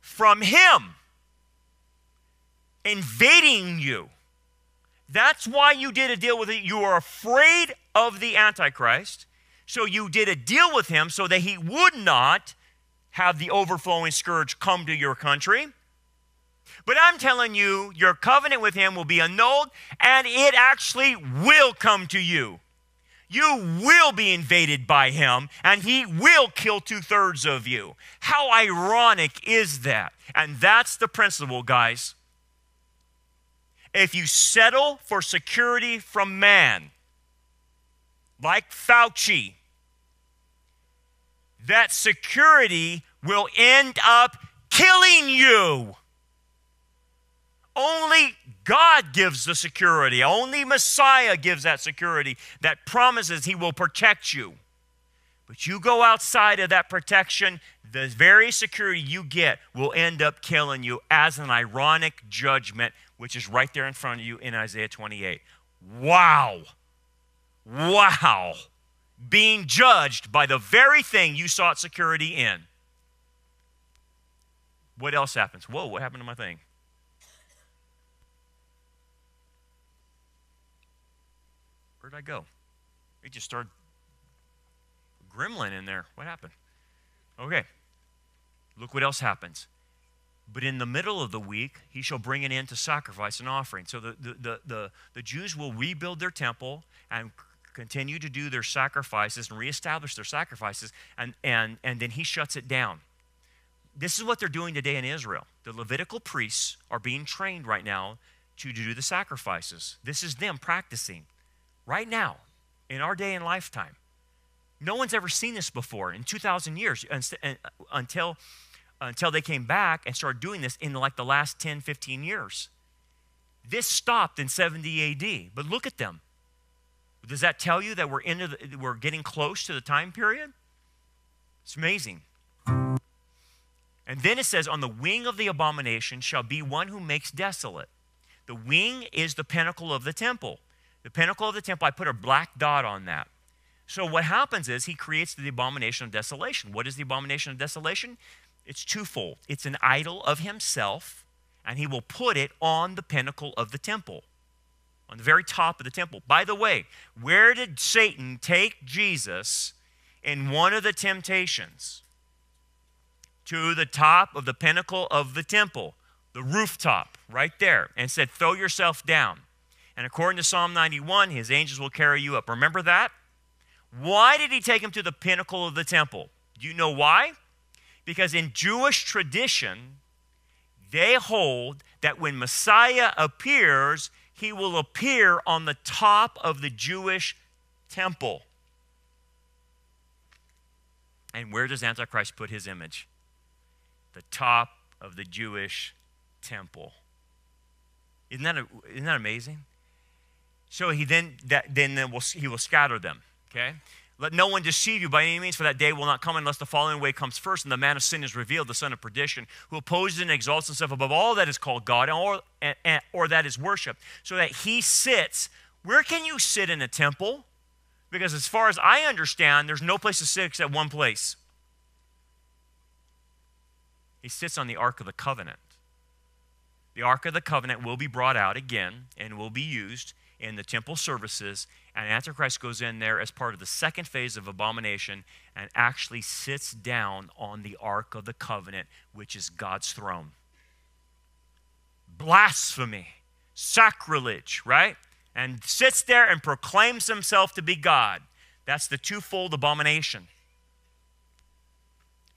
from him invading you. That's why you did a deal with it. You were afraid of the Antichrist. So you did a deal with him so that he would not have the overflowing scourge come to your country. But I'm telling you, your covenant with him will be annulled and it actually will come to you. You will be invaded by him and he will kill two thirds of you. How ironic is that? And that's the principle, guys. If you settle for security from man, like Fauci, that security will end up killing you. Only God gives the security. Only Messiah gives that security that promises he will protect you. But you go outside of that protection, the very security you get will end up killing you as an ironic judgment, which is right there in front of you in Isaiah 28. Wow. Wow. Being judged by the very thing you sought security in. What else happens? Whoa, what happened to my thing? Where'd I go? It just started gremlin in there. What happened? Okay. Look what else happens. But in the middle of the week, he shall bring it in to sacrifice and offering. So the, the, the, the, the Jews will rebuild their temple and continue to do their sacrifices and reestablish their sacrifices, and, and, and then he shuts it down. This is what they're doing today in Israel. The Levitical priests are being trained right now to do the sacrifices. This is them practicing right now in our day and lifetime. No one's ever seen this before in 2,000 years uh, until, until they came back and started doing this in like the last 10, 15 years. This stopped in 70 AD, but look at them. Does that tell you that we're, into the, we're getting close to the time period? It's amazing. And then it says, On the wing of the abomination shall be one who makes desolate. The wing is the pinnacle of the temple. The pinnacle of the temple, I put a black dot on that. So what happens is he creates the abomination of desolation. What is the abomination of desolation? It's twofold. It's an idol of himself, and he will put it on the pinnacle of the temple, on the very top of the temple. By the way, where did Satan take Jesus in one of the temptations? To the top of the pinnacle of the temple, the rooftop, right there, and said, Throw yourself down. And according to Psalm 91, his angels will carry you up. Remember that? Why did he take him to the pinnacle of the temple? Do you know why? Because in Jewish tradition, they hold that when Messiah appears, he will appear on the top of the Jewish temple. And where does Antichrist put his image? The top of the Jewish temple. Isn't that, isn't that amazing? So he then, that, then will, he will scatter them. Okay? Let no one deceive you by any means, for that day will not come unless the falling way comes first, and the man of sin is revealed, the son of perdition, who opposes and exalts himself above all that is called God or, or that is worship, so that he sits. Where can you sit in a temple? Because as far as I understand, there's no place to sit except one place. He sits on the Ark of the Covenant. The Ark of the Covenant will be brought out again and will be used in the temple services, and Antichrist goes in there as part of the second phase of abomination and actually sits down on the Ark of the Covenant, which is God's throne. Blasphemy, sacrilege, right? And sits there and proclaims himself to be God. That's the twofold abomination.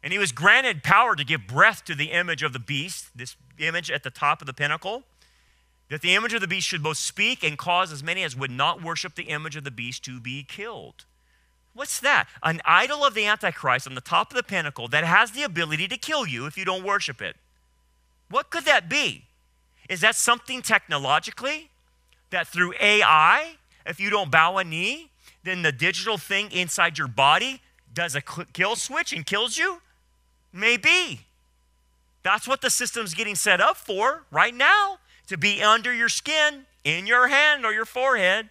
And he was granted power to give breath to the image of the beast, this image at the top of the pinnacle that the image of the beast should both speak and cause as many as would not worship the image of the beast to be killed. What's that? An idol of the Antichrist on the top of the pinnacle that has the ability to kill you if you don't worship it. What could that be? Is that something technologically that through AI, if you don't bow a knee, then the digital thing inside your body does a kill switch and kills you? Maybe. That's what the system's getting set up for right now to be under your skin, in your hand or your forehead.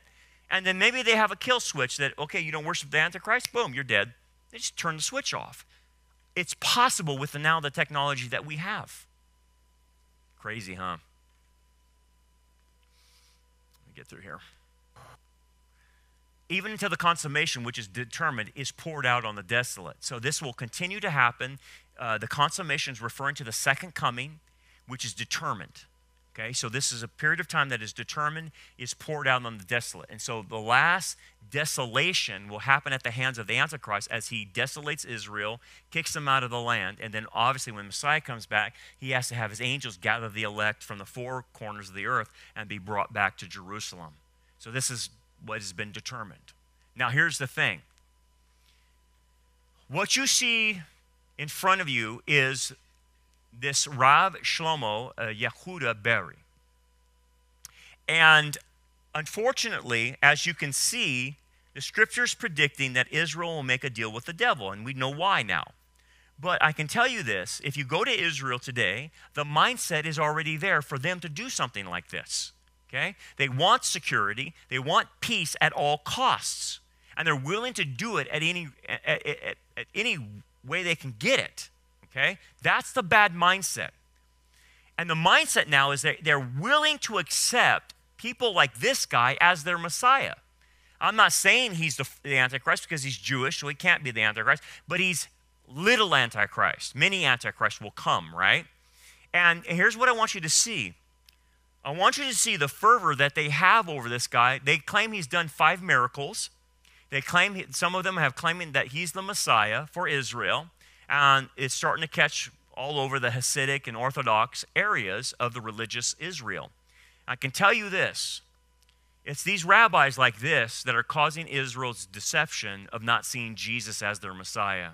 And then maybe they have a kill switch that, okay, you don't worship the Antichrist, boom, you're dead. They just turn the switch off. It's possible with the, now the technology that we have. Crazy, huh? Let me get through here even until the consummation, which is determined, is poured out on the desolate. So this will continue to happen. Uh, the consummation is referring to the second coming, which is determined. Okay, so this is a period of time that is determined, is poured out on the desolate. And so the last desolation will happen at the hands of the Antichrist as he desolates Israel, kicks them out of the land, and then obviously when Messiah comes back, he has to have his angels gather the elect from the four corners of the earth and be brought back to Jerusalem. So this is what has been determined. Now, here's the thing what you see in front of you is this Rav Shlomo uh, Yehuda Berry. And unfortunately, as you can see, the scripture's predicting that Israel will make a deal with the devil, and we know why now. But I can tell you this if you go to Israel today, the mindset is already there for them to do something like this. Okay? They want security, they want peace at all costs, and they're willing to do it at any, at, at, at any way they can get it. Okay? That's the bad mindset. And the mindset now is that they're willing to accept people like this guy as their Messiah. I'm not saying he's the, the Antichrist because he's Jewish, so he can't be the Antichrist, but he's little Antichrist. Many Antichrists will come, right? And here's what I want you to see I want you to see the fervor that they have over this guy. They claim he's done five miracles. They claim, some of them have claiming that he's the Messiah for Israel. And it's starting to catch all over the Hasidic and Orthodox areas of the religious Israel. I can tell you this it's these rabbis like this that are causing Israel's deception of not seeing Jesus as their Messiah.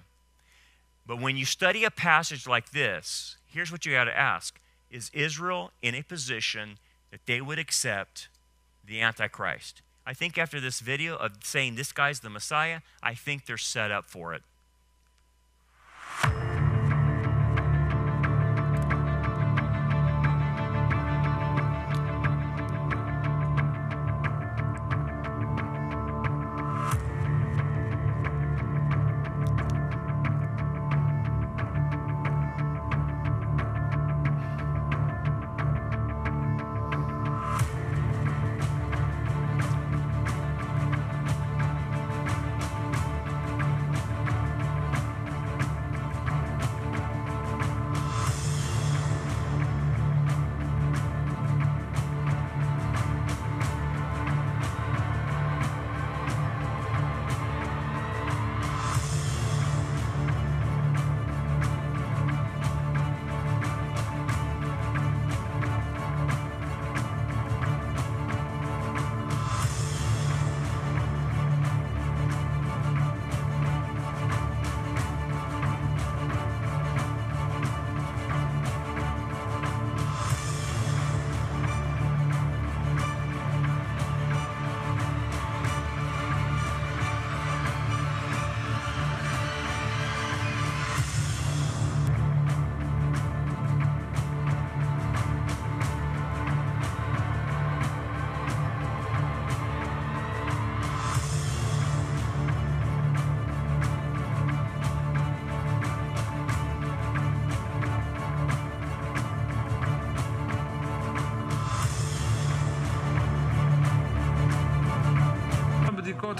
But when you study a passage like this, here's what you got to ask is Israel in a position that they would accept the Antichrist? I think after this video of saying this guy's the Messiah, I think they're set up for it. Thank you.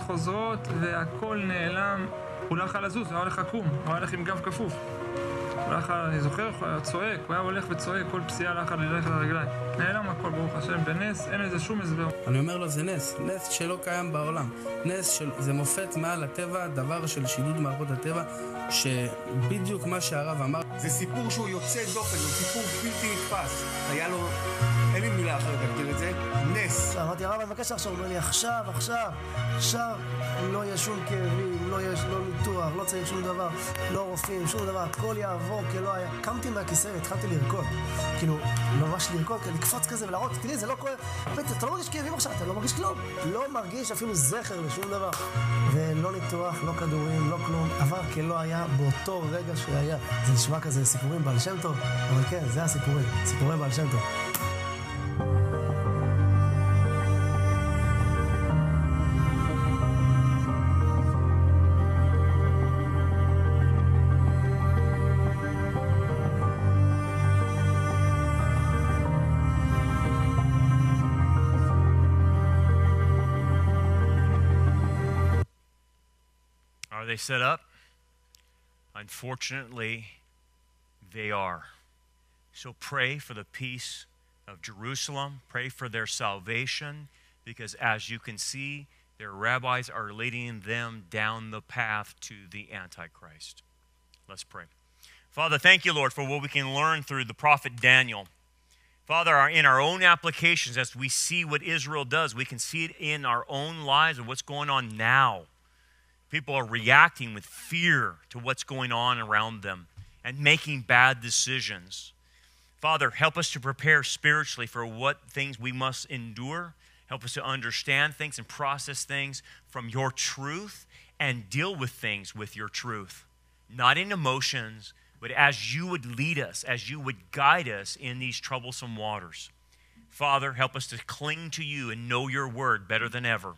חוזרות והכל נעלם. הוא לא יכול לזוז, הוא היה הולך עקום, הוא היה הולך עם גב כפוף. הוא לא יכול, אני זוכר, הוא היה צועק, הוא היה הולך וצועק, כל פסיעה לא יכול ללכת על הרגליים. נעלם הכל, ברוך השם, בנס, אין לזה שום הסבר. אני אומר לו, זה נס, נס שלא קיים בעולם. נס של, זה מופת מעל הטבע, דבר של שידוד מערכות הטבע, שבדיוק מה שהרב אמר. זה סיפור שהוא יוצא דופן, הוא סיפור בלתי נתפס. היה לו, אין לי מילה אחרת להגדיר את זה, נס. אמרתי, הרב, אני מבקש עכשיו. הוא אומר לי, עכשיו, עכשיו, עכשיו לא יהיה שום כאבים, לא יהיה לא ניתוח, לא צריך שום דבר, לא רופאים, שום דבר, הכל יעבור כלא היה. קמתי מהכיסא והתחלתי לרקוד. כאילו, ממש לרקוד, לקפוץ כזה ולהראות, תראי, זה לא כואב. אתה לא מרגיש כאבים עכשיו, אתה לא מרגיש כלום. לא מרגיש אפילו זכר לשום דבר. ולא ניתוח, לא כדורים, לא כלום. עבר כלא היה באותו רגע שהיה. זה נשמע כזה סיפורים בעל שם טוב, אבל כן, זה הסיפורים. סיפורי בעל שם טוב. Are they set up? Unfortunately, they are. So pray for the peace of Jerusalem. Pray for their salvation because, as you can see, their rabbis are leading them down the path to the Antichrist. Let's pray. Father, thank you, Lord, for what we can learn through the prophet Daniel. Father, in our own applications, as we see what Israel does, we can see it in our own lives and what's going on now. People are reacting with fear to what's going on around them and making bad decisions. Father, help us to prepare spiritually for what things we must endure. Help us to understand things and process things from your truth and deal with things with your truth. Not in emotions, but as you would lead us, as you would guide us in these troublesome waters. Father, help us to cling to you and know your word better than ever.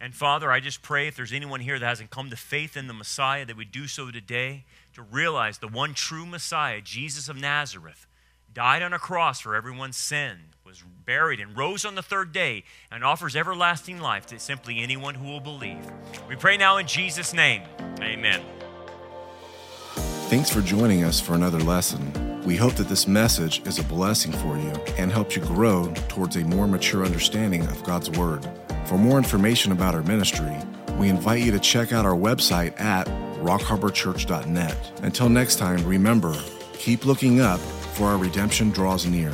And Father, I just pray if there's anyone here that hasn't come to faith in the Messiah, that we do so today to realize the one true Messiah, Jesus of Nazareth, died on a cross for everyone's sin, was buried and rose on the third day, and offers everlasting life to simply anyone who will believe. We pray now in Jesus' name. Amen. Thanks for joining us for another lesson. We hope that this message is a blessing for you and helps you grow towards a more mature understanding of God's Word. For more information about our ministry, we invite you to check out our website at rockharborchurch.net. Until next time, remember, keep looking up, for our redemption draws near.